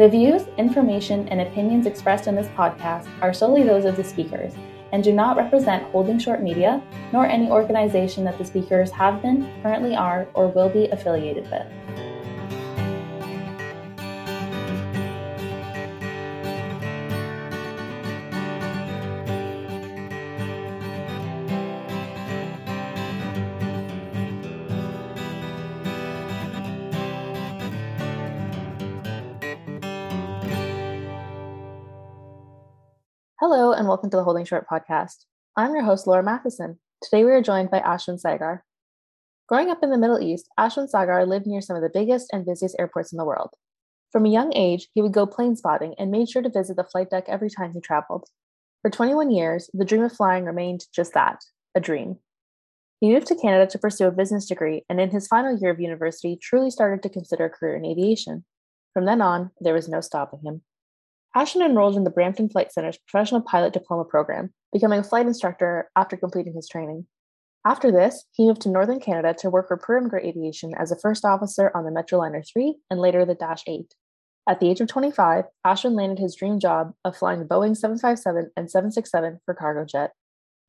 The views, information, and opinions expressed in this podcast are solely those of the speakers and do not represent Holding Short Media nor any organization that the speakers have been, currently are, or will be affiliated with. Welcome to the Holding Short podcast. I'm your host, Laura Matheson. Today we are joined by Ashwin Sagar. Growing up in the Middle East, Ashwin Sagar lived near some of the biggest and busiest airports in the world. From a young age, he would go plane spotting and made sure to visit the flight deck every time he traveled. For 21 years, the dream of flying remained just that a dream. He moved to Canada to pursue a business degree, and in his final year of university, truly started to consider a career in aviation. From then on, there was no stopping him. Ashwin enrolled in the Brampton Flight Center's Professional Pilot Diploma program, becoming a flight instructor after completing his training. After this, he moved to Northern Canada to work for Perimeter Aviation as a first officer on the Metroliner 3 and later the Dash 8. At the age of 25, Ashwin landed his dream job of flying the Boeing 757 and 767 for Cargojet.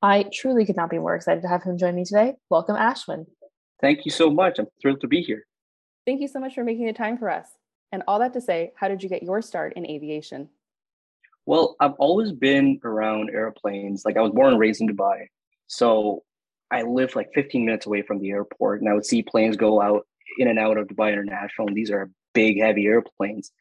I truly could not be more excited to have him join me today. Welcome, Ashwin. Thank you so much. I'm thrilled to be here. Thank you so much for making the time for us. And all that to say, how did you get your start in aviation? Well, I've always been around airplanes. Like I was born and raised in Dubai. So I lived like 15 minutes away from the airport and I would see planes go out in and out of Dubai International. And these are big, heavy airplanes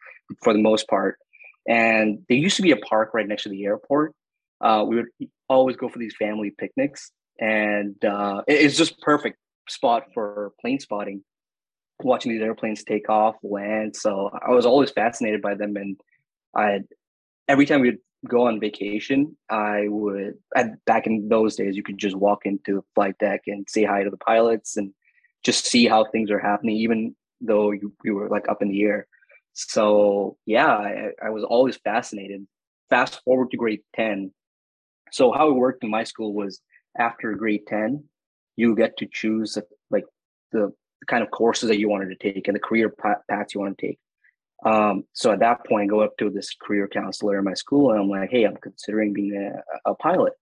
for the most part. And there used to be a park right next to the airport. Uh, we would always go for these family picnics. And uh, it's just perfect spot for plane spotting watching these airplanes take off, land. So I was always fascinated by them, and I every time we'd go on vacation, I would back in those days you could just walk into flight deck and say hi to the pilots and just see how things are happening, even though you, you were like up in the air. So yeah, I, I was always fascinated. Fast forward to grade 10. So how it worked in my school was after grade 10, you get to choose like the the kind of courses that you wanted to take and the career paths you want to take. Um, so at that point, I go up to this career counselor in my school and I'm like, hey, I'm considering being a, a pilot.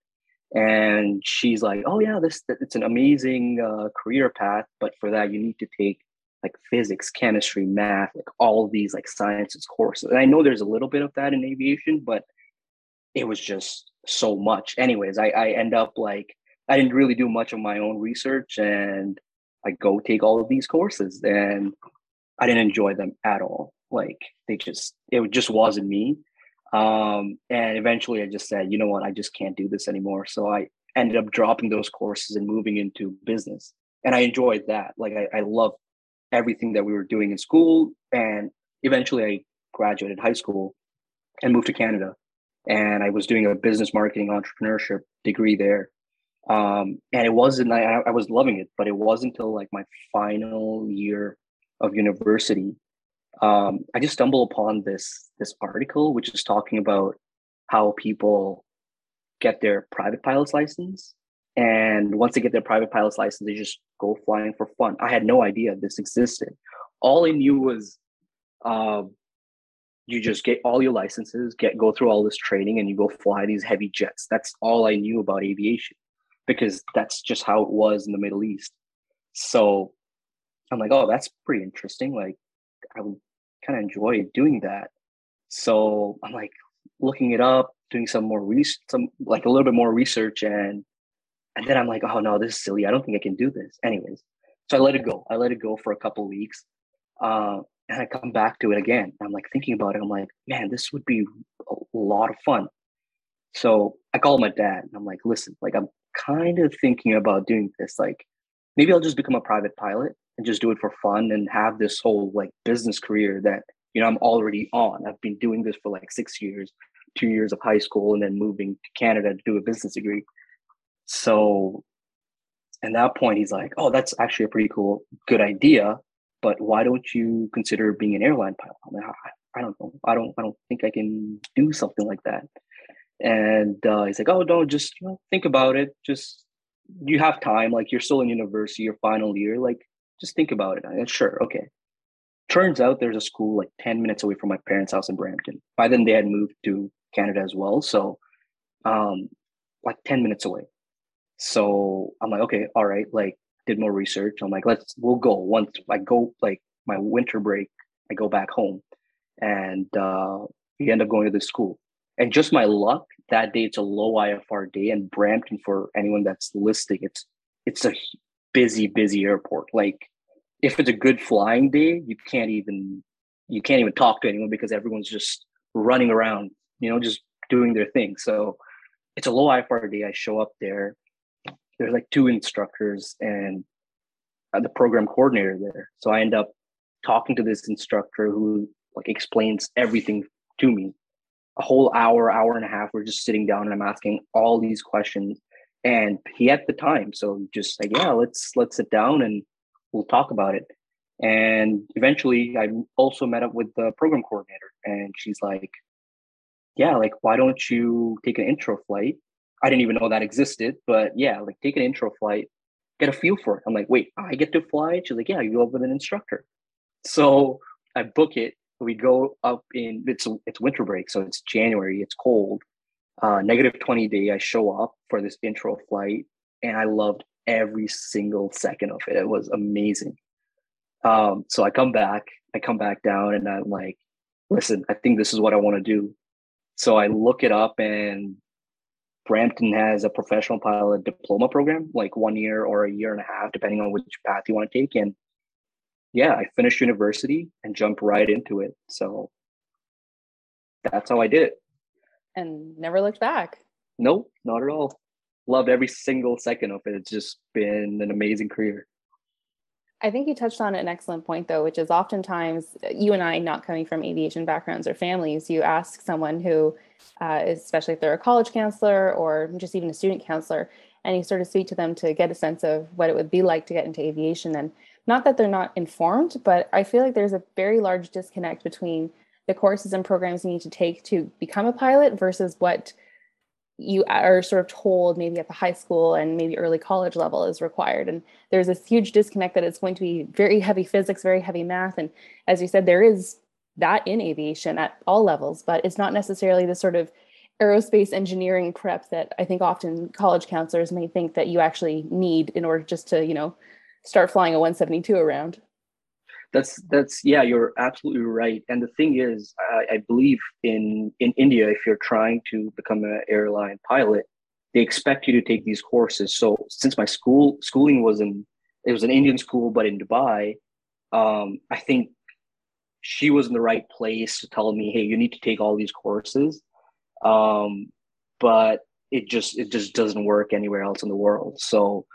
And she's like, oh yeah, this it's an amazing uh, career path, but for that you need to take like physics, chemistry, math, like all of these like sciences courses. And I know there's a little bit of that in aviation, but it was just so much. Anyways, I, I end up like I didn't really do much of my own research and Go take all of these courses and I didn't enjoy them at all. Like they just, it just wasn't me. Um, and eventually I just said, you know what, I just can't do this anymore. So I ended up dropping those courses and moving into business. And I enjoyed that. Like I, I love everything that we were doing in school. And eventually I graduated high school and moved to Canada. And I was doing a business marketing entrepreneurship degree there um, and it wasn't I, I was loving it but it wasn't until like my final year of university um, i just stumbled upon this this article which is talking about how people get their private pilot's license. And once they get their private pilot's license they just go flying for fun. I had no idea this existed. All i knew was um, you just get all your licenses get go through all this training and you go fly these heavy jets. That's all i knew about aviation because that's just how it was in the Middle East. So I'm like, oh, that's pretty interesting. Like, I would kind of enjoy doing that. So I'm like looking it up, doing some more research, some like a little bit more research, and and then I'm like, oh no, this is silly. I don't think I can do this. Anyways, so I let it go. I let it go for a couple weeks, uh, and I come back to it again. I'm like thinking about it. I'm like, man, this would be a lot of fun. So I called my dad. And I'm like, listen, like I'm kind of thinking about doing this. Like, maybe I'll just become a private pilot and just do it for fun and have this whole like business career that you know I'm already on. I've been doing this for like six years, two years of high school, and then moving to Canada to do a business degree. So, at that point, he's like, "Oh, that's actually a pretty cool, good idea." But why don't you consider being an airline pilot? Like, I, I don't know. I don't. I don't think I can do something like that. And uh, he's like, oh, don't just you know, think about it. Just you have time. Like you're still in university, your final year. Like just think about it. Sure, okay. turns out there's a school like 10 minutes away from my parents' house in Brampton. By then they had moved to Canada as well. So um like 10 minutes away. So I'm like, okay, all right, like did more research. I'm like, let's we'll go. Once I go like my winter break, I go back home. And uh we end up going to this school. And just my luck, that day it's a low IFR day and Brampton for anyone that's listing, it's it's a busy, busy airport. Like if it's a good flying day, you can't even you can't even talk to anyone because everyone's just running around, you know, just doing their thing. So it's a low IFR day. I show up there. There's like two instructors and uh, the program coordinator there. So I end up talking to this instructor who like explains everything to me. A whole hour, hour and a half, we're just sitting down and I'm asking all these questions. And he had the time. So just like, yeah, let's let's sit down and we'll talk about it. And eventually I also met up with the program coordinator and she's like, yeah, like, why don't you take an intro flight? I didn't even know that existed, but yeah, like take an intro flight, get a feel for it. I'm like, wait, I get to fly? She's like, yeah, you go with an instructor. So I book it. We go up in it's it's winter break, so it's January. It's cold, uh, negative twenty day. I show up for this intro flight, and I loved every single second of it. It was amazing. Um, so I come back, I come back down, and I'm like, listen, I think this is what I want to do. So I look it up, and Brampton has a professional pilot diploma program, like one year or a year and a half, depending on which path you want to take. And yeah, I finished university and jumped right into it. So that's how I did it. And never looked back. Nope, not at all loved every single second of it. It's just been an amazing career. I think you touched on an excellent point, though, which is oftentimes you and I, not coming from aviation backgrounds or families, you ask someone who, uh, especially if they're a college counselor or just even a student counselor, and you sort of speak to them to get a sense of what it would be like to get into aviation. And not that they're not informed, but I feel like there's a very large disconnect between the courses and programs you need to take to become a pilot versus what you are sort of told maybe at the high school and maybe early college level is required. And there's this huge disconnect that it's going to be very heavy physics very heavy math. And as you said there is that in aviation at all levels but it's not necessarily the sort of aerospace engineering prep that i think often college counselors may think that you actually need in order just to you know start flying a 172 around. That's that's yeah you're absolutely right. And the thing is I, I, believe in in india if you're trying to become an airline pilot they expect you to take these courses. So since my school schooling was in it was an indian school but in dubai um, i think she was in the right place to tell me hey you need to take all these courses. Um, but it just it just doesn't work anywhere else in the world. So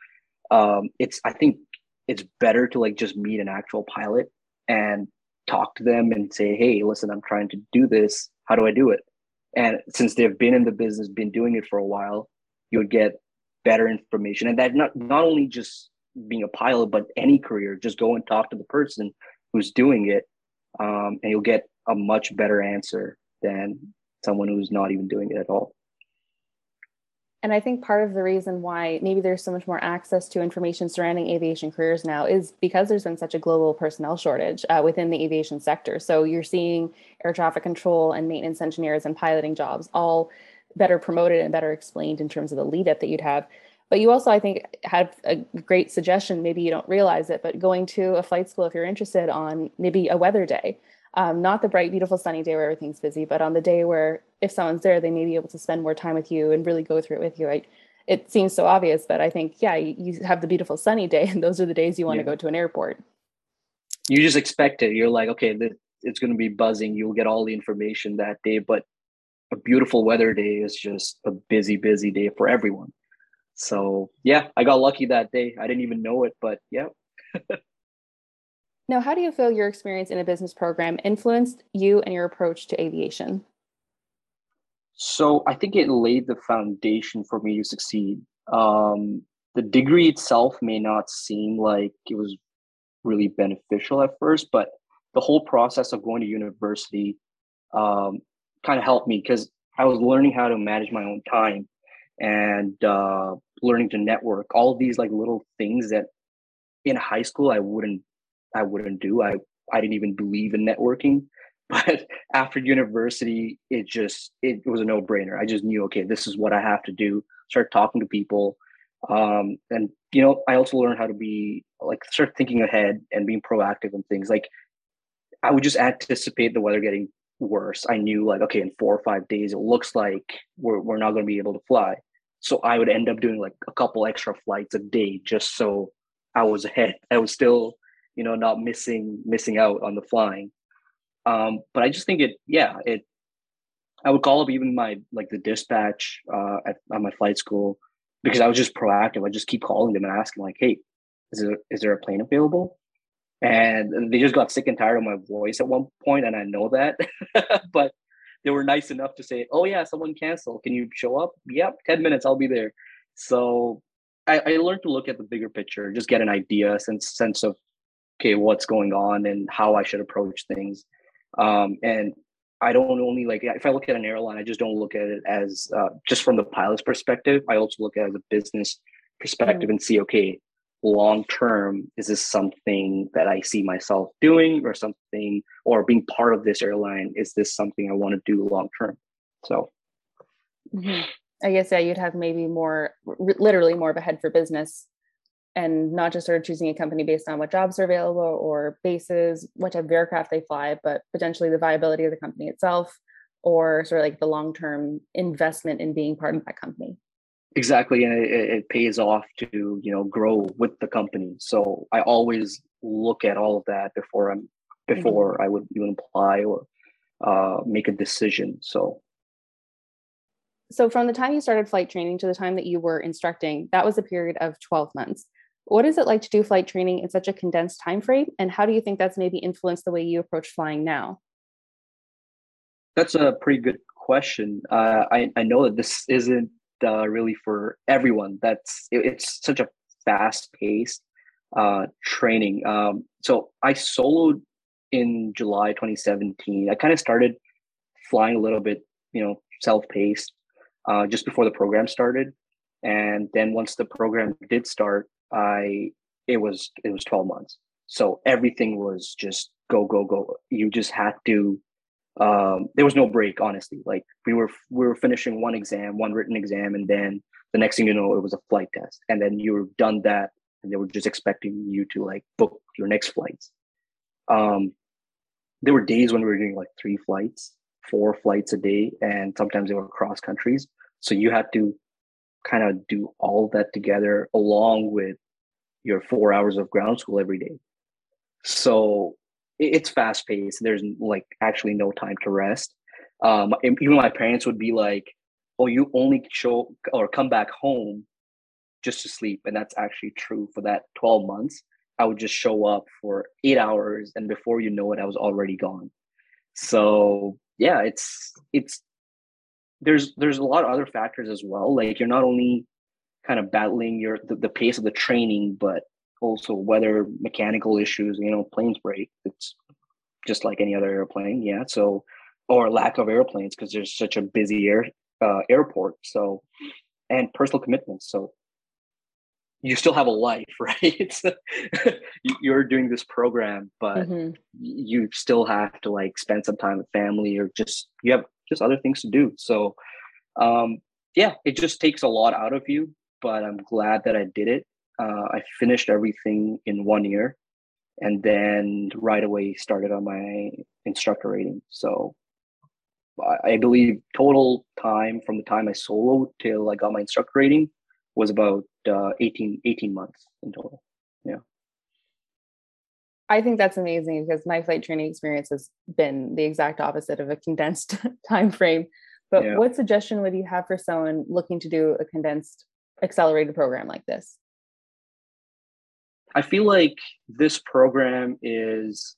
um, it's i think it's better to like just meet an actual pilot and talk to them and say, hey, listen, I'm trying to do this. How do I do it? And since they've been in the business, been doing it for a while, you would get better information. And that not not only just being a pilot, but any career, just go and talk to the person who's doing it, um, and you'll get a much better answer than someone who's not even doing it at all. And I think part of the reason why maybe there's so much more access to information surrounding aviation careers now is because there's been such a global personnel shortage uh, within the aviation sector. So you're seeing air traffic control and maintenance engineers and piloting jobs all better promoted and better explained in terms of the lead up that you'd have. But you also, I think, have a great suggestion. Maybe you don't realize it, but going to a flight school if you're interested on maybe a weather day um, not the bright, beautiful, sunny day where everything's busy, but on the day where if someone's there, they may be able to spend more time with you and really go through it with you. I, it seems so obvious, but I think, yeah, you, you, have the beautiful sunny day, and those are the days you want yeah. to go to an airport. You just expect it. You're like, okay, it's going to be buzzing. You'll get all the information that day, but a beautiful weather day is just a busy, busy day for everyone. So, yeah, I got lucky that day. I didn't even know it, but yeah. Now, how do you feel your experience in a business program influenced you and your approach to aviation? So, I think it laid the foundation for me to succeed. Um, the degree itself may not seem like it was really beneficial at first, but the whole process of going to university um, kind of helped me because I was learning how to manage my own time and uh, learning to network. All these like little things that in high school I wouldn't I wouldn't do. I I didn't even believe in networking. But after university, it just it was a no brainer. I just knew, okay, this is what I have to do. Start talking to people, um, and you know, I also learned how to be like start thinking ahead and being proactive and things. Like I would just anticipate the weather getting worse. I knew like, okay, in four or five days, it looks like we're we're not going to be able to fly. So I would end up doing like a couple extra flights a day just so I was ahead. I was still, you know, not missing missing out on the flying. Um, but I just think it, yeah, it. I would call up even my like the dispatch uh, at, at my flight school because I was just proactive. I just keep calling them and asking like, "Hey, is there is there a plane available?" And they just got sick and tired of my voice at one point, and I know that. but they were nice enough to say, "Oh yeah, someone canceled. Can you show up?" Yep, ten minutes, I'll be there. So I, I learned to look at the bigger picture, just get an idea, sense sense of okay, what's going on and how I should approach things. Um, and I don't only like if I look at an airline, I just don't look at it as uh, just from the pilot's perspective. I also look at it as a business perspective mm-hmm. and see, okay, long term, is this something that I see myself doing, or something, or being part of this airline? Is this something I want to do long term? So, mm-hmm. I guess yeah, you'd have maybe more, literally more of a head for business and not just sort of choosing a company based on what jobs are available or bases, what type of aircraft they fly, but potentially the viability of the company itself or sort of like the long term investment in being part of that company. Exactly, and it, it, pays off to you know grow with the company. So I always look at all of that before I'm before mm-hmm. I would even apply or uh, make a decision. So so from the time you started flight training to the time that you were instructing that was a period of 12 months what is it like to do flight training in such a condensed time frame? And how do you think that's maybe influenced the way you approach flying now? That's a pretty good question. Uh, I, I know that this isn't uh, really for everyone. That's it, it's such a fast paced uh, training. Um, so I soloed in July 2017. I kind of started flying a little bit, you know, self paced uh, just before the program started. And then once the program did start, I it was it was 12 months. So everything was just go go go. You just had to um there was no break honestly. Like we were we were finishing one exam, one written exam and then the next thing you know it was a flight test and then you were done that and they were just expecting you to like book your next flights. Um there were days when we were doing like three flights, four flights a day and sometimes they were cross countries. So you had to kind of do all that together along with your four hours of ground school every day. So it's fast paced. There's like actually no time to rest. Um, even my parents would be like, "Oh, you only show or come back home just to sleep," and that's actually true for that 12 months. I would just show up for eight hours, and before you know it, I was already gone. So yeah, it's it's there's there's a lot of other factors as well. Like you're not only kind of battling your the, the pace of the training, but also weather mechanical issues. You know, planes break. It's just like any other airplane. Yeah. So or lack of airplanes because there's such a busy air uh, airport. So and personal commitments. So you still have a life, right? You're doing this program, but mm-hmm. you still have to like spend some time with family or just you have just other things to do. So um yeah, it just takes a lot out of you but I'm glad that I did it. Uh, I finished everything in one year and then right away started on my instructor rating. So I believe total time from the time I soloed till I got my instructor rating was about uh, 18, 18 months in total. Yeah. I think that's amazing because my flight training experience has been the exact opposite of a condensed time frame. But yeah. what suggestion would you have for someone looking to do a condensed accelerated program like this? I feel like this program is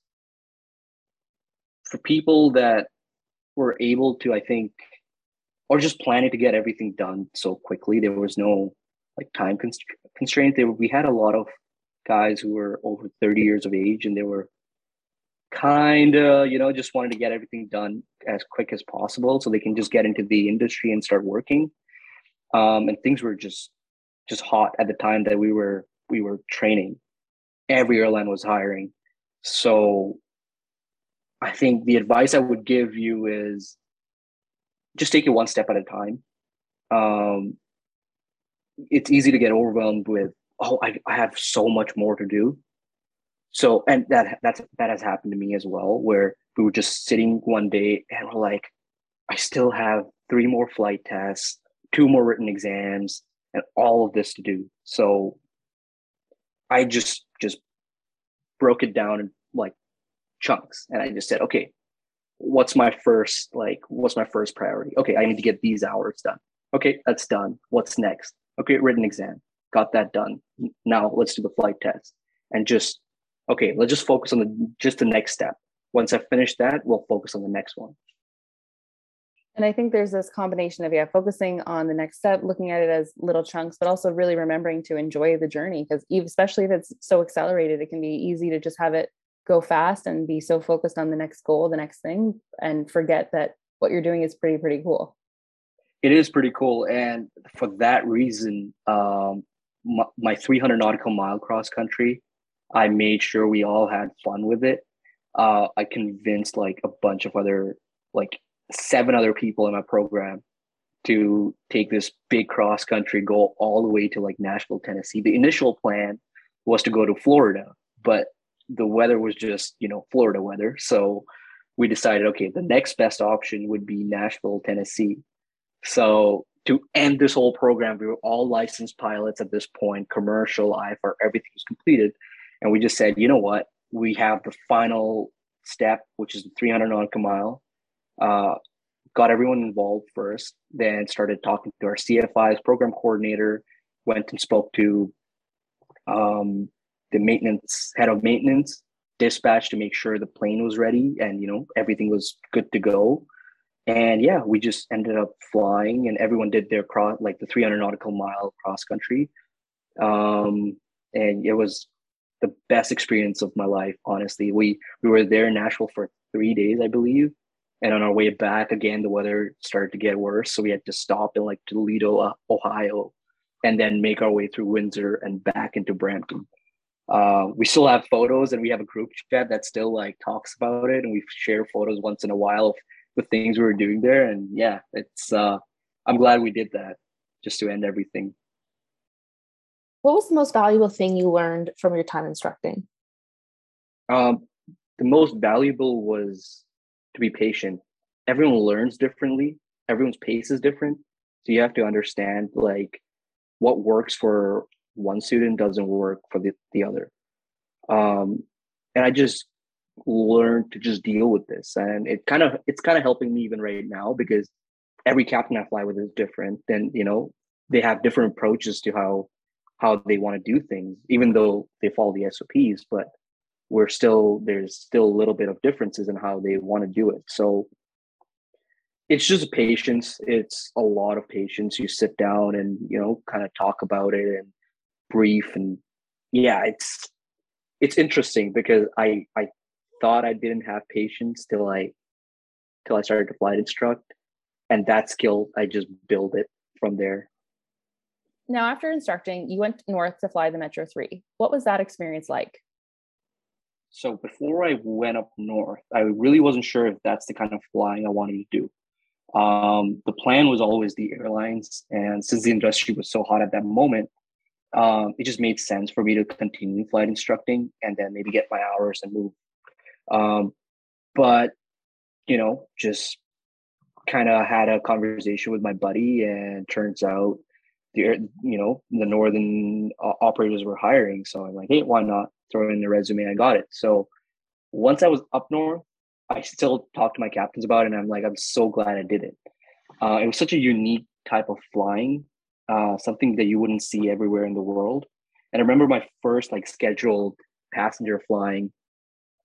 for people that were able to, I think, or just planning to get everything done so quickly. There was no like time constraint. There, we had a lot of guys who were over 30 years of age and they were kind of, you know, just wanted to get everything done as quick as possible so they can just get into the industry and start working. Um, and things were just just hot at the time that we were we were training. Every airline was hiring, so I think the advice I would give you is just take it one step at a time. Um, it's easy to get overwhelmed with, oh, I, I have so much more to do. So, and that that's that has happened to me as well, where we were just sitting one day and we're like, I still have three more flight tests, two more written exams, and all of this to do. So, I just just broke it down in like chunks, and I just said, okay, what's my first like what's my first priority? Okay i need to get these hours done. Okay that's done. What's next? Okay written exam. Got that done. Now let's do the flight test. And just okay let's just focus on the just the next step. Once i finish that we'll focus on the next one and i think there's this combination of yeah focusing on the next step looking at it as little chunks but also really remembering to enjoy the journey because especially if it's so accelerated it can be easy to just have it go fast and be so focused on the next goal, the next thing, and forget that what you're doing is pretty, pretty cool. It is pretty cool. And for that reason, um, my, my 300 nautical mile cross country, I made sure we all had fun with it. Uh, I convinced like a bunch of other, like seven other people in my program to take this big cross country, go all the way to like Nashville, Tennessee. The initial plan was to go to Florida, but the weather was just you know Florida weather. So we decided, okay, the next best option would be Nashville, Tennessee. So to end this whole program, we were all licensed pilots at this point, commercial, IFR, everything was completed. And we just said, you know what? We have the final step, which is the 300 nautical mile. Uh, got everyone involved first, then started talking to our CFIs, program coordinator, went and spoke to um, the maintenance head of maintenance dispatch to make sure the plane was ready and you know everything was good to go. And yeah we just ended up flying and everyone did their cross like the 300 nautical mile cross country. Um and it was the best experience of my life honestly. We we were there in nashville for three days i believe and on our way back again the weather started to get worse. So we had to stop in like toledo uh, ohio and then make our way through windsor and back into brampton. Uh, we still have photos and we have a group chat that still like talks about it and we share photos once in a while of the things we were doing there. And yeah it's uh i'm glad we did that just to end everything. What was the most valuable thing you learned from your time instructing? Um the most valuable was to be patient. Everyone learns differently. Everyone's pace is different. So you have to understand like what works for one student doesn't work for the, the other. Um, and i just learned to just deal with this. And it kind of it's kind of helping me even right now because every captain i fly with is different. And you know they have different approaches to how how they want to do things even though they follow the sops but we're still there's still a little bit of differences in how they want to do it. So it's just patience. It's a lot of patience. You sit down and you know kind of talk about it and brief and yeah it's it's interesting because i i thought i didn't have patience till i till i started to flight instruct and that skill i just build it from there. Now after instructing you went north to fly the metro 3 what was that experience like so before i went up north i really wasn't sure if that's the kind of flying i wanted to do. Um, the plan was always the airlines and since the industry was so hot at that moment um, it just made sense for me to continue flight instructing and then maybe get my hours and move. Um, but you know, just kind of had a conversation with my buddy, and turns out the you know the northern operators were hiring, so I'm like, hey, why not throw in the resume? I got it. So once I was up north, I still talked to my captains about it, and I'm like, I'm so glad I did it. Uh, it was such a unique type of flying uh, something that you wouldn't see everywhere in the world. And I remember my first like scheduled passenger flying.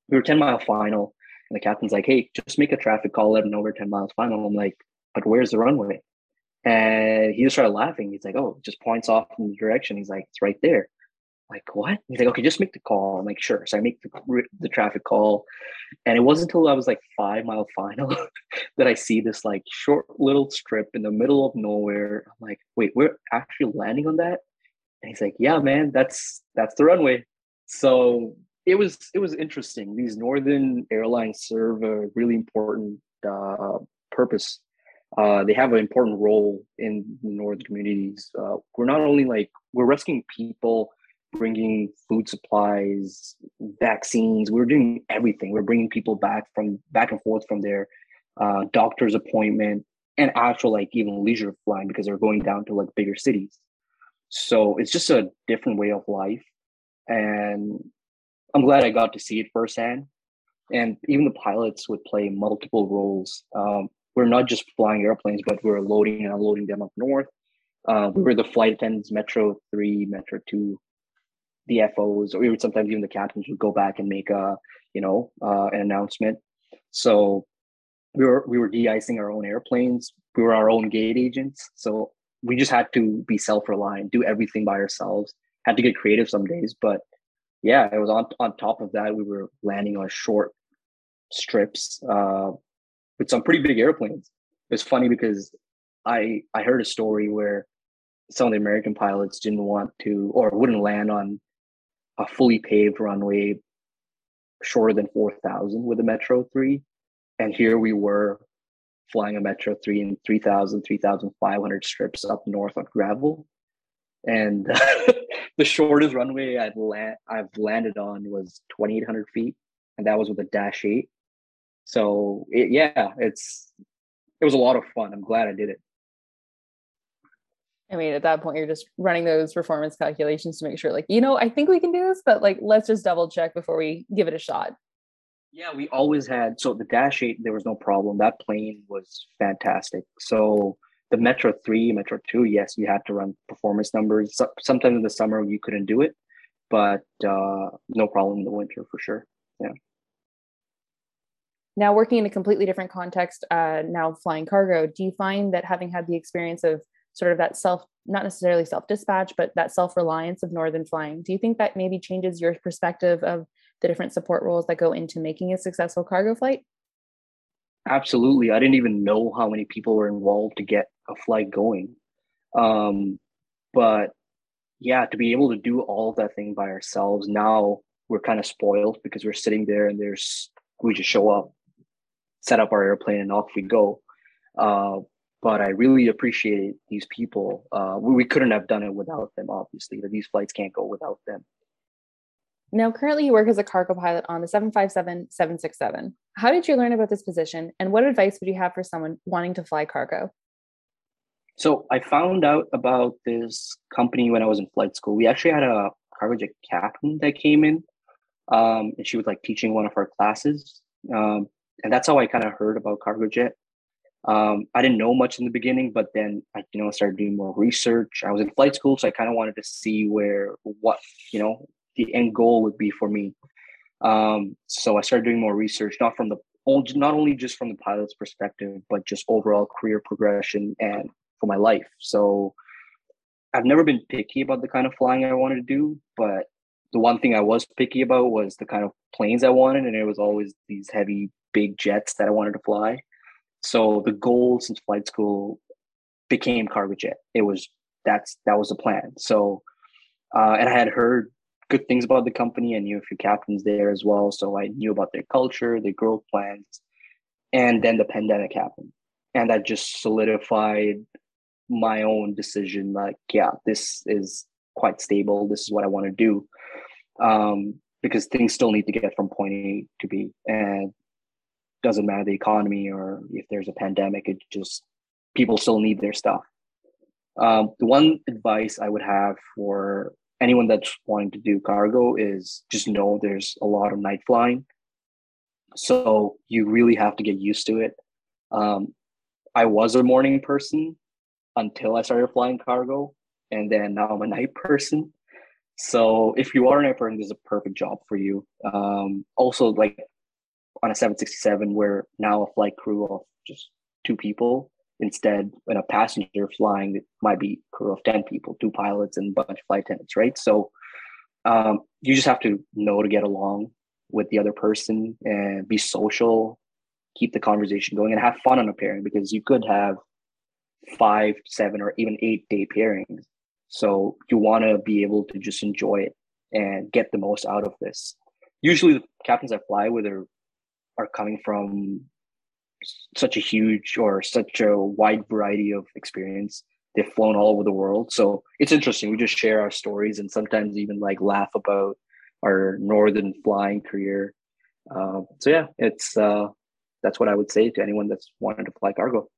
We were 10 mile final, and the captain's like, hey, just make a traffic call, let them know we're 10 miles final. I'm like, but where's the runway? And he just started laughing. He's like, oh, just points off in the direction. He's like, it's right there like what? He's like okay just make the call. I'm like sure. So i make the, the traffic call. And it wasn't until i was like five mile final that i see this like short little strip in the middle of nowhere. I'm like wait we're actually landing on that? And he's like yeah man that's that's the runway. So it was it was interesting. These northern airlines serve a really important uh, purpose. Uh, they have an important role in the northern communities. Uh, we're not only like we're rescuing people, bringing food supplies, vaccines. We're doing everything. We're bringing people back from back and forth from their uh, doctor's appointment and actual like even leisure flying because they're going down to like bigger cities. So it's just a different way of life, and I'm glad I got to see it firsthand. And even the pilots would play multiple roles. Um, we're not just flying airplanes, but we're loading and unloading them up north. Uh, we were the flight attendants, Metro 3, Metro 2, the FOs, or even sometimes even the captains would go back and make a, you know, uh, an announcement. So we were we were de-icing our own airplanes. We were our own gate agents. So we just had to be self-reliant, do everything by ourselves. Had to get creative some days, but yeah, it was on on top of that. We were landing on short strips uh, with some pretty big airplanes. It's funny because I I heard a story where some of the American pilots didn't want to or wouldn't land on a fully paved runway shorter than 4,000 with a Metro 3. And here we were flying a Metro 3 in 3,000, 3,500 strips up north on gravel. And the shortest runway I've, land, I've landed on was 2,800 feet. And that was with a Dash 8. So it, yeah, it's it was a lot of fun. I'm glad I did it. I mean, at that point, you're just running those performance calculations to make sure, like, you know, I think we can do this, but like, let's just double check before we give it a shot. Yeah, we always had so the Dash 8, there was no problem. That plane was fantastic. So the Metro 3, Metro 2, yes, you had to run performance numbers. So, sometimes in the summer you couldn't do it, but uh, no problem in the winter for sure. Yeah. Now, working in a completely different context, uh, now flying cargo, do you find that having had the experience of sort of that self not necessarily self dispatch but that self reliance of northern flying. Do you think that maybe changes your perspective of the different support roles that go into making a successful cargo flight? Absolutely. I didn't even know how many people were involved to get a flight going. Um, but yeah to be able to do all of that thing by ourselves now we're kind of spoiled because we're sitting there and there's we just show up set up our airplane and off we go. Uh, but I really appreciate these people. Uh, we, we couldn't have done it without them, obviously. These flights can't go without them. Now, currently, you work as a cargo pilot on the 757 767. How did you learn about this position, and what advice would you have for someone wanting to fly cargo? So, I found out about this company when I was in flight school. We actually had a Cargojet captain that came in, um, and she was like teaching one of our classes. Um, and that's how I kind of heard about Cargojet. Um, I didn't know much in the beginning, but then I, you know, started doing more research. I was in flight school, so I kind of wanted to see where, what, you know, the end goal would be for me. Um, so I started doing more research, not from the not only just from the pilot's perspective, but just overall career progression and for my life. So I've never been picky about the kind of flying I wanted to do, but the one thing I was picky about was the kind of planes I wanted, and it was always these heavy, big jets that I wanted to fly. So the goal since flight school became Cargojet. It was that's that was the plan. So uh, and I had heard good things about the company. I knew a few captains there as well, so I knew about their culture, their growth plans. And then the pandemic happened, and that just solidified my own decision. Like, yeah, this is quite stable. This is what I want to do. Um, because things still need to get from point A to B, and doesn't matter the economy or if there's a pandemic it just people still need their stuff. Um, the one advice i would have for anyone that's wanting to do cargo is just know there's a lot of night flying. So you really have to get used to it. Um, i was a morning person until i started flying cargo and then now i'm a night person. So if you are an night person this is a perfect job for you. Um, also like on a 767 where now a flight crew of just two people instead when a passenger flying it might be crew of 10 people two pilots and a bunch of flight attendants right? So um, you just have to know to get along with the other person and be social keep the conversation going and have fun on a pairing because you could have five seven or even eight day pairings. So you want to be able to just enjoy it and get the most out of this. Usually the captains I fly with are are coming from such a huge or such a wide variety of experience. They've flown all over the world, so it's interesting. We just share our stories and sometimes even like laugh about our northern flying career. Uh, so yeah, it's uh, that's what I would say to anyone that's wanted to fly cargo.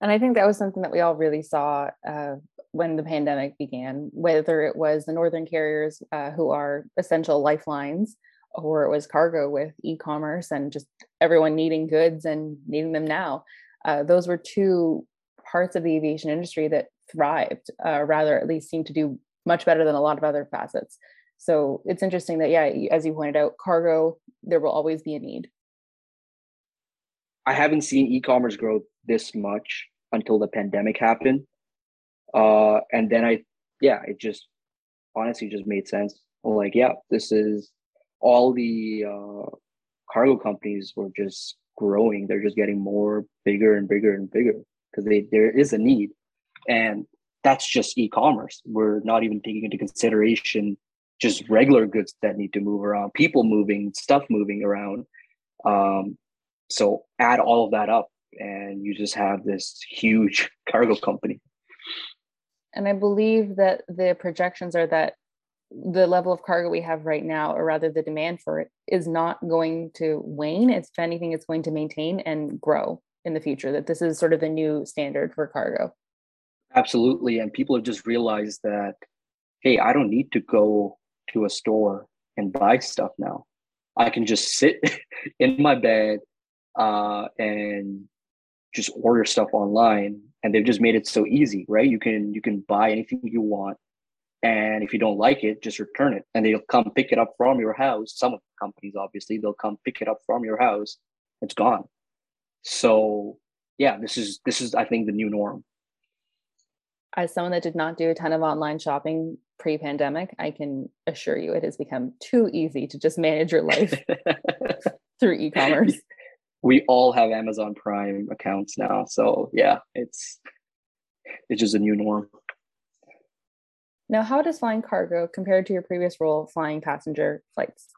And I think that was something that we all really saw uh, when the pandemic began, whether it was the northern carriers uh, who are essential lifelines, or it was cargo with e-commerce and just everyone needing goods and needing them now. Uh, those were two parts of the aviation industry that thrived, uh, rather at least seemed to do much better than a lot of other facets. So it's interesting that, yeah, as you pointed out, cargo, there will always be a need. I haven't seen e-commerce grow this much until the pandemic happened. Uh, and then I, yeah, it just honestly just made sense. Like, yeah, this is all the uh, cargo companies were just growing. They're just getting more bigger and bigger and bigger because they there is a need, and that's just e-commerce. We're not even taking into consideration just regular goods that need to move around, people moving, stuff moving around. Um, so add all of that up, and you just have this huge cargo company. And I believe that the projections are that the level of cargo we have right now, or rather the demand for it, is not going to wane. It's, if anything, it's going to maintain and grow in the future, that this is sort of the new standard for cargo. Absolutely. And people have just realized that, hey, I don't need to go to a store and buy stuff now. I can just sit in my bed uh, and just order stuff online and they've just made it so easy right you can you can buy anything you want and if you don't like it just return it. And they'll come pick it up from your house. Some of the companies obviously they'll come pick it up from your house. It's gone. So yeah this is this is i think the new norm. As someone that did not do a ton of online shopping pre-pandemic i can assure you it has become too easy to just manage your life through e-commerce. We all have amazon prime accounts now. So yeah it's it's just a new norm now, how does flying cargo compare to your previous role flying passenger flights?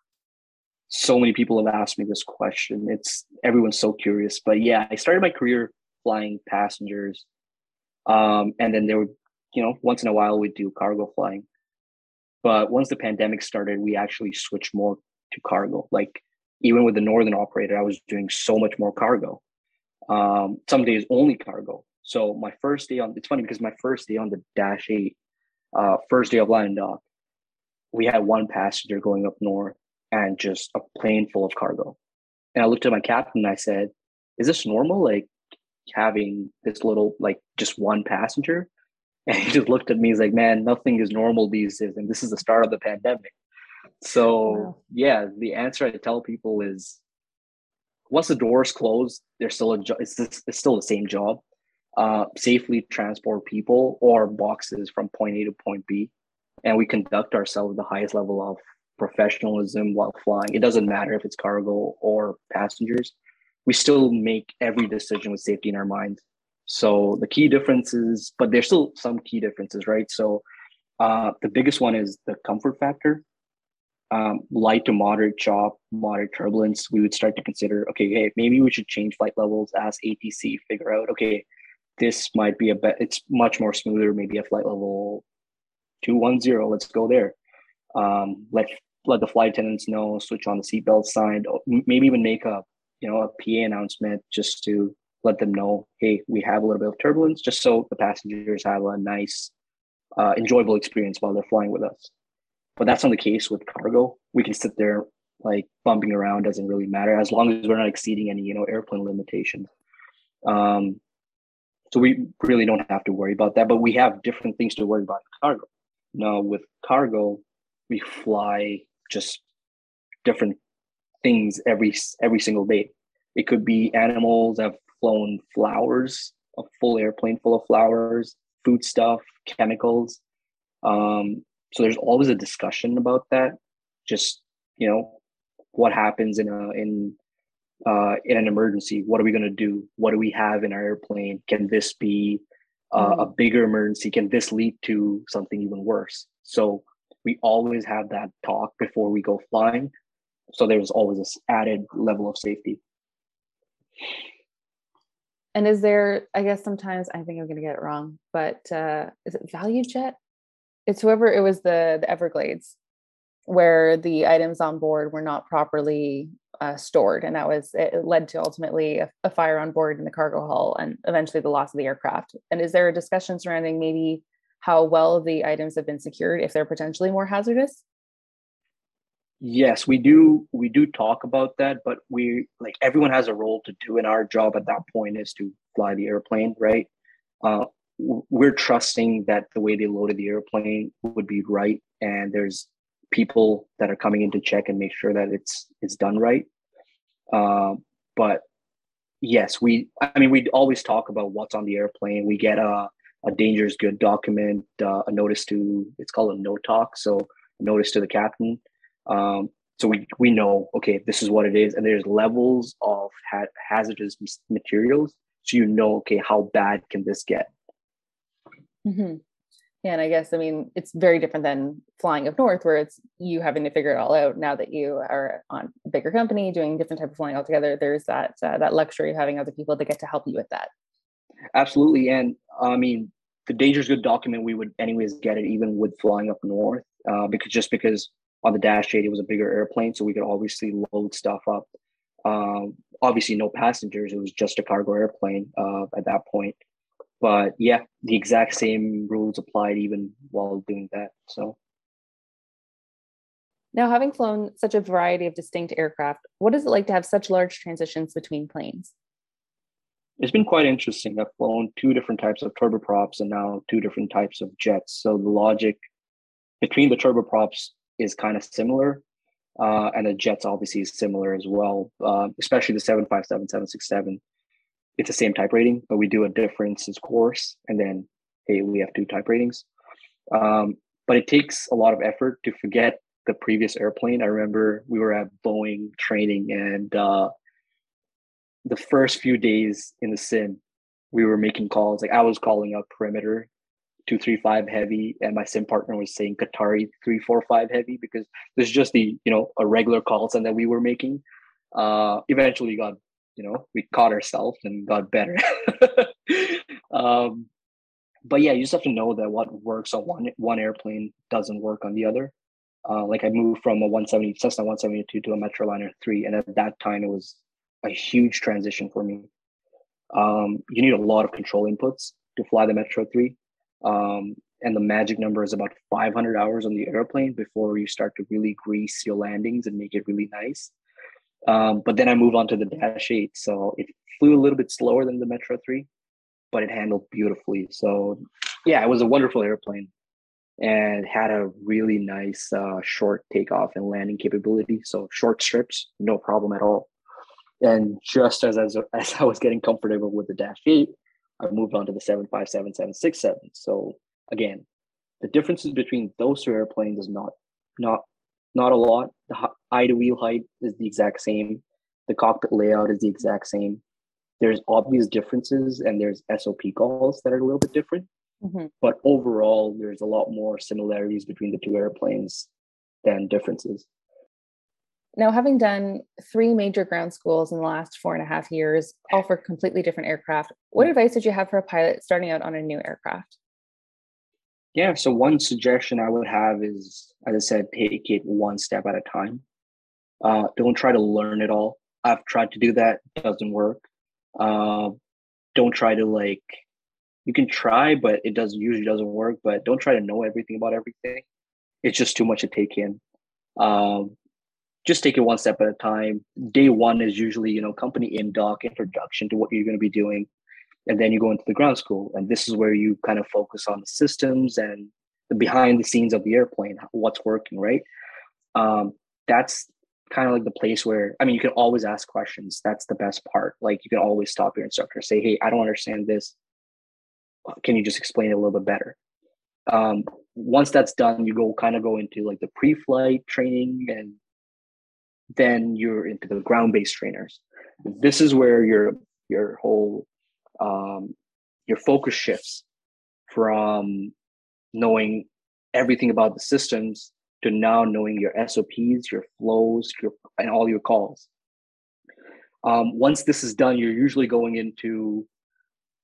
So many people have asked me this question. It's everyone's so curious. But yeah, I started my career flying passengers. Um, and then there were, you know, once in a while we'd do cargo flying. But once the pandemic started, we actually switched more to cargo. Like even with the northern operator, I was doing so much more cargo. Um, some days only cargo. So my first day on it's funny because my first day on the Dash 8 uh, first day of line indoc, we had one passenger going up north and just a plane full of cargo. And I looked at my captain and I said, Is this normal? Like having this little, like just one passenger? And he just looked at me. He's like, Man, nothing is normal these days. And this is the start of the pandemic. So, wow. yeah, the answer I tell people is once the doors close, there's still a job. It's, it's still the same job uh, safely transport people or boxes from point A to point B. And we conduct ourselves the highest level of professionalism while flying. It doesn't matter if it's cargo or passengers. We still make every decision with safety in our minds. So the key differences, but there's still some key differences, right? So uh, the biggest one is the comfort factor. Um, light to moderate chop, moderate turbulence, we would start to consider, okay, hey, maybe we should change flight levels as ATC, figure out, okay, this might be a bet. It's much more smoother. Maybe a flight level two one zero. Let's go there. Um, let let the flight attendants know. Switch on the seatbelt sign. Maybe even make a you know a PA announcement just to let them know, hey, we have a little bit of turbulence, just so the passengers have a nice, uh, enjoyable experience while they're flying with us. But that's not the case with cargo. We can sit there like bumping around doesn't really matter as long as we're not exceeding any you know airplane limitations. Um, so we really don't have to worry about that, but we have different things to worry about in cargo. Now with cargo, we fly just different things every every single day. It could be animals. I've flown flowers, a full airplane full of flowers, food stuff, chemicals. Um, so there's always a discussion about that. Just you know, what happens in a in uh, in an emergency, what are we going to do? What do we have in our airplane? Can this be uh, mm-hmm. a bigger emergency? Can this lead to something even worse? So we always have that talk before we go flying. So there's always this added level of safety. And is there, I guess sometimes I think I'm going to get it wrong, but uh, is it ValueJet? It's whoever it was the the Everglades where the items on board were not properly uh, stored, and that was it led to ultimately a, a, fire on board in the cargo hull and eventually the loss of the aircraft. And is there a discussion surrounding maybe how well the items have been secured if they're potentially more hazardous? Yes, we do. We do talk about that, but we like everyone has a role to do, and our job at that point is to fly the airplane, right? Uh, we're trusting that the way they loaded the airplane would be right, and there's people that are coming in to check and make sure that it's it's done right. Uh, but yes, we. I mean, we always talk about what's on the airplane. We get a a dangerous good document, uh, a notice to. It's called a NOTOC, so notice to the captain um, so we we know okay, this is what it is, and there's levels of ha- hazardous materials, so you know okay, how bad can this get? Mm-hmm. And I guess I mean it's very different than flying up north, where it's you having to figure it all out. Now that you are on a bigger company doing different type of flying altogether, there's that uh, that luxury of having other people to get to help you with that. Absolutely, and I mean the dangerous good document we would anyways get it even with flying up north uh, because just because on the dash 8 it was a bigger airplane so we could obviously load stuff up um, obviously no passengers it was just a cargo airplane uh, at that point but yeah the exact same rules applied even while doing that so now having flown such a variety of distinct aircraft what is it like to have such large transitions between planes it's been quite interesting i've flown two different types of turboprops and now two different types of jets so the logic between the turboprops is kind of similar. Uh, and the Jets obviously is similar as well, uh, especially the 757, 767. It's the same type rating, but we do a difference in course. And then, hey, we have two type ratings. Um, but it takes a lot of effort to forget the previous airplane. I remember we were at Boeing training, and uh, the first few days in the sim, we were making calls. Like I was calling up perimeter two three five heavy, and my sim partner was saying Qatari three four five heavy because there's just the you know a regular call sign that we were making. Uh, eventually, got you know we caught ourselves and got better. um, but yeah, you just have to know that what works on one one airplane doesn't work on the other. Uh, like I moved from a 170 Cessna 172 to a Metroliner 3, and at that time it was a huge transition for me. Um, you need a lot of control inputs to fly the Metro 3 um, and the magic number is about 500 hours on the airplane before you start to really grease your landings and make it really nice. Um, but then I moved on to the Dash 8. So it flew a little bit slower than the Metro 3, but it handled beautifully. So yeah, it was a wonderful airplane and had a really nice uh, short takeoff and landing capability. So short strips, no problem at all. And just as, as, as I was getting comfortable with the Dash 8, I moved on to the 757, 767. So again, the differences between those two airplanes is not not not a lot. The eye to wheel height is the exact same. The cockpit layout is the exact same. There's obvious differences and there's SOP calls that are a little bit different. Mm-hmm. But overall, there's a lot more similarities between the two airplanes than differences. Now, having done three major ground schools in the last four and a half years, all for completely different aircraft, what mm. advice did you have for a pilot starting out on a new aircraft? Yeah, so one suggestion I would have is, as I said, take it one step at a time. Uh, don't try to learn it all. I've tried to do that, doesn't work. Uh, don't try to like, you can try, but it does usually doesn't work. But don't try to know everything about everything. It's just too much to take in. Um, just take it one step at a time. Day one is usually, you know, company indoc introduction to what you're going to be doing. And then you go into the ground school. And this is where you kind of focus on the systems and the behind the scenes of the airplane, what's working, right? Um, that's kind of like the place where, I mean, you can always ask questions. That's the best part. Like you can always stop your instructor, say, hey, I don't understand this. Can you just explain it a little bit better? Um, once that's done, you go kind of go into like the pre-flight training and then you're into the ground-based trainers. This is where your your whole um, your focus shifts from knowing everything about the systems to now knowing your SOPs, your flows, your, and all your calls. Um, once this is done, you're usually going into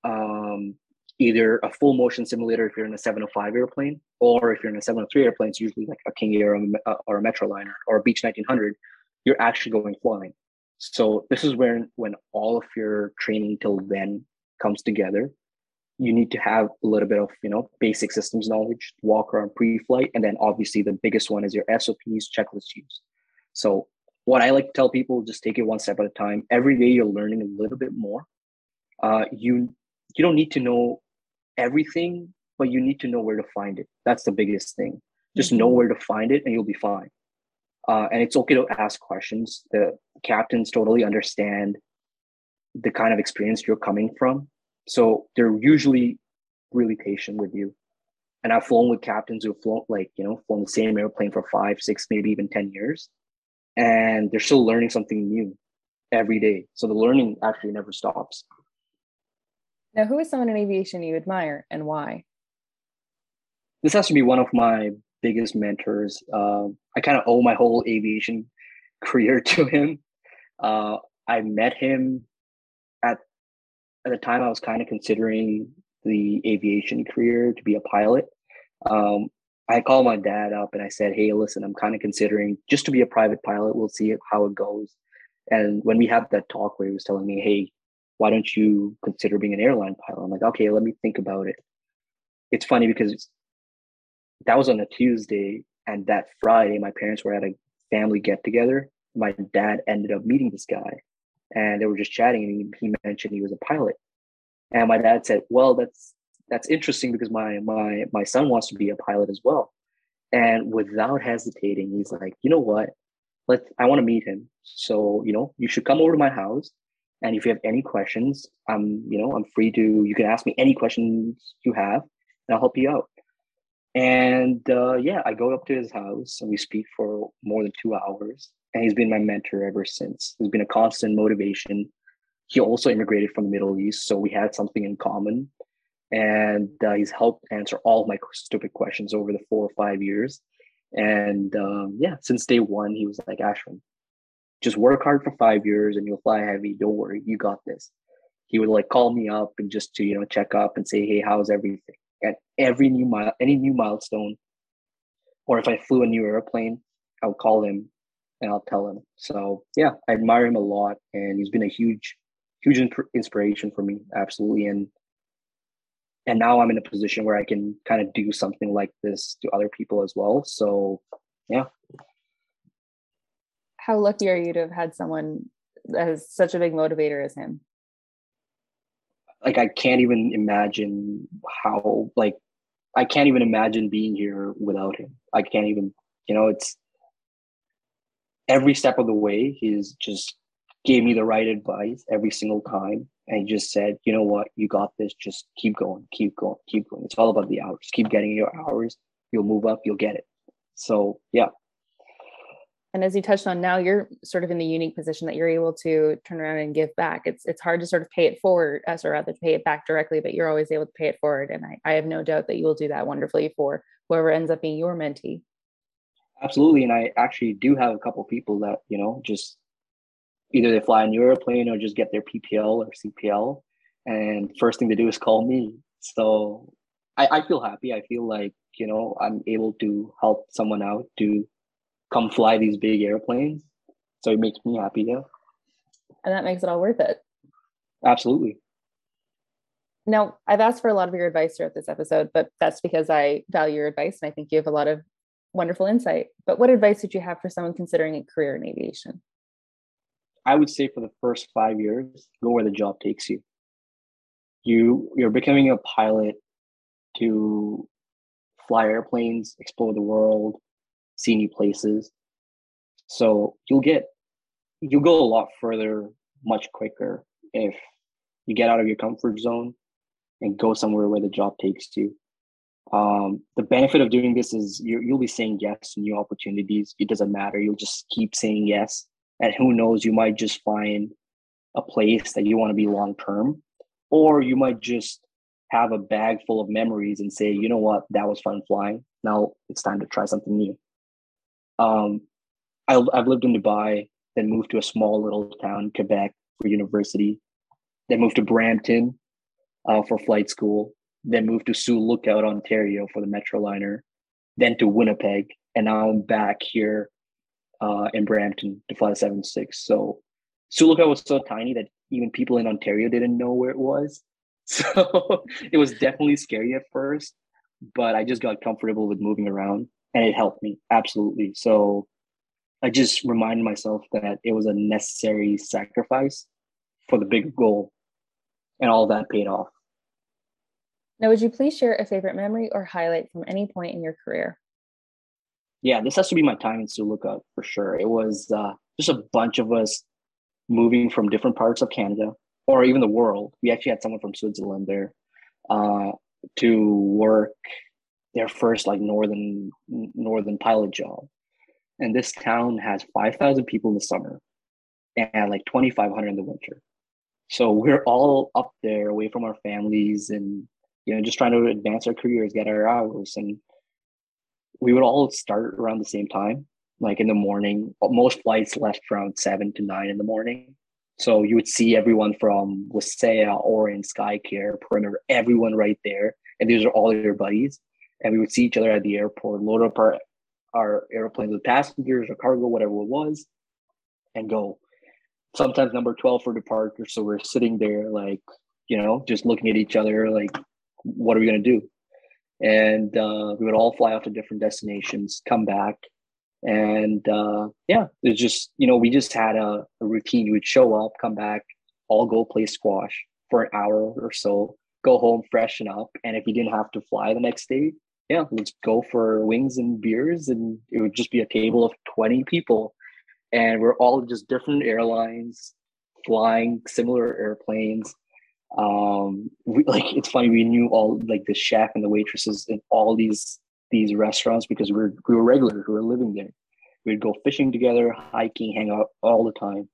um, either a full motion simulator if you're in a 705 airplane, or if you're in a 703 airplane, it's usually like a King Air or a, or a Metroliner or a Beech 1900. You're actually going flying. So this is when when all of your training till then comes together. You need to have a little bit of you know basic systems knowledge, walk around pre-flight, and then obviously the biggest one is your SOPs, checklist use. So what I like to tell people, just take it one step at a time. Every day you're learning a little bit more. Uh, you you don't need to know everything, but you need to know where to find it. That's the biggest thing. Just mm-hmm. know where to find it, and you'll be fine. Uh, and it's okay to ask questions. The captains totally understand the kind of experience you're coming from. So they're usually really patient with you. And I've flown with captains who've flown like, you know, flown the same airplane for five, six, maybe even 10 years. And they're still learning something new every day. So the learning actually never stops. Now, who is someone in aviation you admire and why? This has to be one of my biggest mentors. Uh, I kind of owe my whole aviation career to him. Uh, I met him at the time I was kind of considering the aviation career to be a pilot. Um, I called my dad up and I said, "Hey, listen, I'm kind of considering just to be a private pilot. We'll see how it goes." And when we had that talk where he was telling me, "Hey, why don't you consider being an airline pilot?" I'm like, "Okay, let me think about it." It's funny because that was on a Tuesday, and that Friday, my parents were at a family get together. My dad ended up meeting this guy, and they were just chatting, and he, he mentioned he was a pilot. And my dad said, "Well, that's that's interesting because my my my son wants to be a pilot as well." And without hesitating, he's like, "You know what? Let I want to meet him. So you know, you should come over to my house." And if you have any questions, I'm, you know, I'm free to, you can ask me any questions you have and I'll help you out. And uh, yeah, I go up to his house and we speak for more than two hours. And he's been my mentor ever since. He's been a constant motivation. He also immigrated from the Middle East, so we had something in common. And uh, he's helped answer all my stupid questions over the four or five years. And um, yeah, since day one, he was like, Ashwin, just work hard for five years and you'll fly heavy. Don't worry, you got this. He would like call me up and just to, you know, check up and say, hey, how's everything? At every new mile, any new milestone, or if I flew a new airplane, I'll call him and I'll tell him. So yeah, I admire him a lot, and he's been a huge, huge inspiration for me, absolutely. And and now I'm in a position where I can kind of do something like this to other people as well. So yeah. How lucky are you to have had someone as such a big motivator as him? Like I can't even imagine how like I can't even imagine being here without him. I can't even, you know, it's every step of the way he's just gave me the right advice every single time. And he just said, you know what, you got this, just keep going, keep going, keep going. It's all about the hours. Keep getting your hours. You'll move up, you'll get it. So yeah, and as you touched on now you're sort of in the unique position that you're able to turn around and give back. It's it's hard to sort of pay it forward uh, as or rather pay it back directly but you're always able to pay it forward and I, I have no doubt that you will do that wonderfully for whoever ends up being your mentee. Absolutely and i actually do have a couple people that you know just either they fly a new airplane or just get their ppl or cpl and first thing they do is call me. So I, I feel happy. I feel like you know i'm able to help someone out to come fly these big airplanes. So it makes me happy, yeah. And that makes it all worth it. Absolutely. Now, I've asked for a lot of your advice throughout this episode, but that's because I value your advice and I think you have a lot of wonderful insight. But what advice would you have for someone considering a career in aviation? I would say for the first five years, go where the job takes you. You you're becoming a pilot to fly airplanes, explore the world, see new places. So you'll get you'll go a lot further much quicker if you get out of your comfort zone and go somewhere where the job takes you. Um, the benefit of doing this is you, you'll be saying yes to new opportunities. It doesn't matter. You'll just keep saying yes. And who knows, you might just find a place that you want to be long term, or you might just have a bag full of memories and say, you know what, that was fun flying. Now it's time to try something new. Um, I, I've lived in Dubai, then moved to a small little town, Quebec, for university, then moved to Brampton uh, for flight school, then moved to Sioux Lookout, Ontario for the Metroliner, then to Winnipeg, and now I'm back here uh, in Brampton to fly the seven six. So Sioux Lookout was so tiny that even people in Ontario didn't know where it was. So it was definitely scary at first, but I just got comfortable with moving around and it helped me absolutely. So I just reminded myself that it was a necessary sacrifice for the big goal, and all that paid off. Now, would you please share a favorite memory or highlight from any point in your career? Yeah, this has to be my time in Lookout for sure. It was uh, just a bunch of us moving from different parts of Canada or even the world. We actually had someone from Switzerland there uh, to work their first like northern northern pilot job. And this town has 5000 people in the summer and like 2500 in the winter. So we're all up there away from our families and you know just trying to advance our careers get our hours. And we would all start around the same time like in the morning. Most flights left around 7 to 9 in the morning. So you would see everyone from Wasaya, Ornge, Skycare, Perimeter, everyone right there. And these are all your buddies. And we would see each other at the airport, load up our our airplanes with passengers or cargo, whatever it was, and go. Sometimes number 12 for departure. So we're sitting there like, you know, just looking at each other like, what are we going to do? And uh, we would all fly off to different destinations, come back. And uh, yeah, it's just, you know, we just had a, a routine. We'd show up, come back, all go play squash for an hour or so, go home, freshen up. And if you didn't have to fly the next day, yeah, let's go for wings and beers, and it would just be a table of twenty people, and we're all just different airlines flying similar airplanes. Um, we, like it's funny we knew all like the chef and the waitresses in all these these restaurants because we were we were regulars who were living there. We'd go fishing together, hiking, hang out all the time,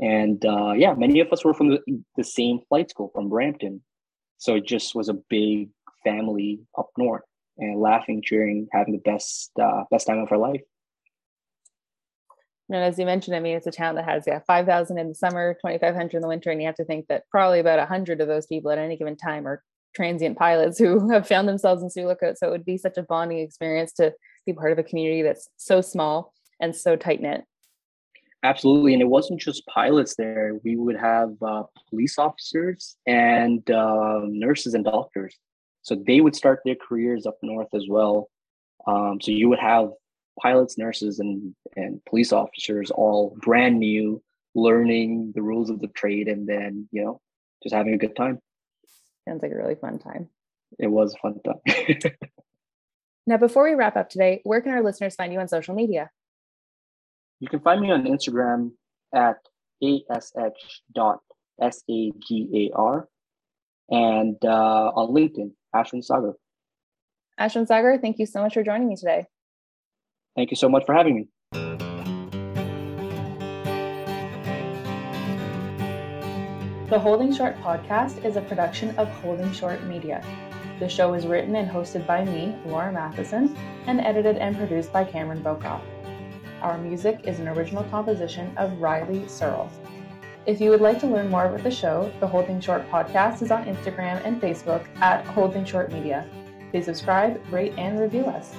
and uh, yeah, many of us were from the, the same flight school from Brampton, so it just was a big family up north and laughing, cheering, having the best uh, best time of our life. And as you mentioned, I mean, it's a town that has yeah five thousand in the summer, twenty five hundred in the winter, and you have to think that probably about hundred of those people at any given time are transient pilots who have found themselves in Sioux Lookout. So it would be such a bonding experience to be part of a community that's so small and so tight knit. Absolutely, and it wasn't just pilots there. We would have uh, police officers and uh, nurses and doctors. So they would start their careers up north as well. Um, so you would have pilots, nurses, and and police officers all brand new, learning the rules of the trade, and then you know just having a good time. Sounds like a really fun time. It was a fun time. now, before we wrap up today, where can our listeners find you on social media? You can find me on Instagram at ash.sagar and uh, on LinkedIn Ashwin Sagar. Ashwin Sagar, thank you so much for joining me today. Thank you so much for having me. The Holding Short podcast is a production of Holding Short Media. The show is written and hosted by me, Laura Matheson, and edited and produced by Cameron Bokoff. Our music is an original composition of Riley Searle. If you would like to learn more about the show, the Holding Short podcast is on Instagram and Facebook at Holding Short Media. Please subscribe, rate, and review us.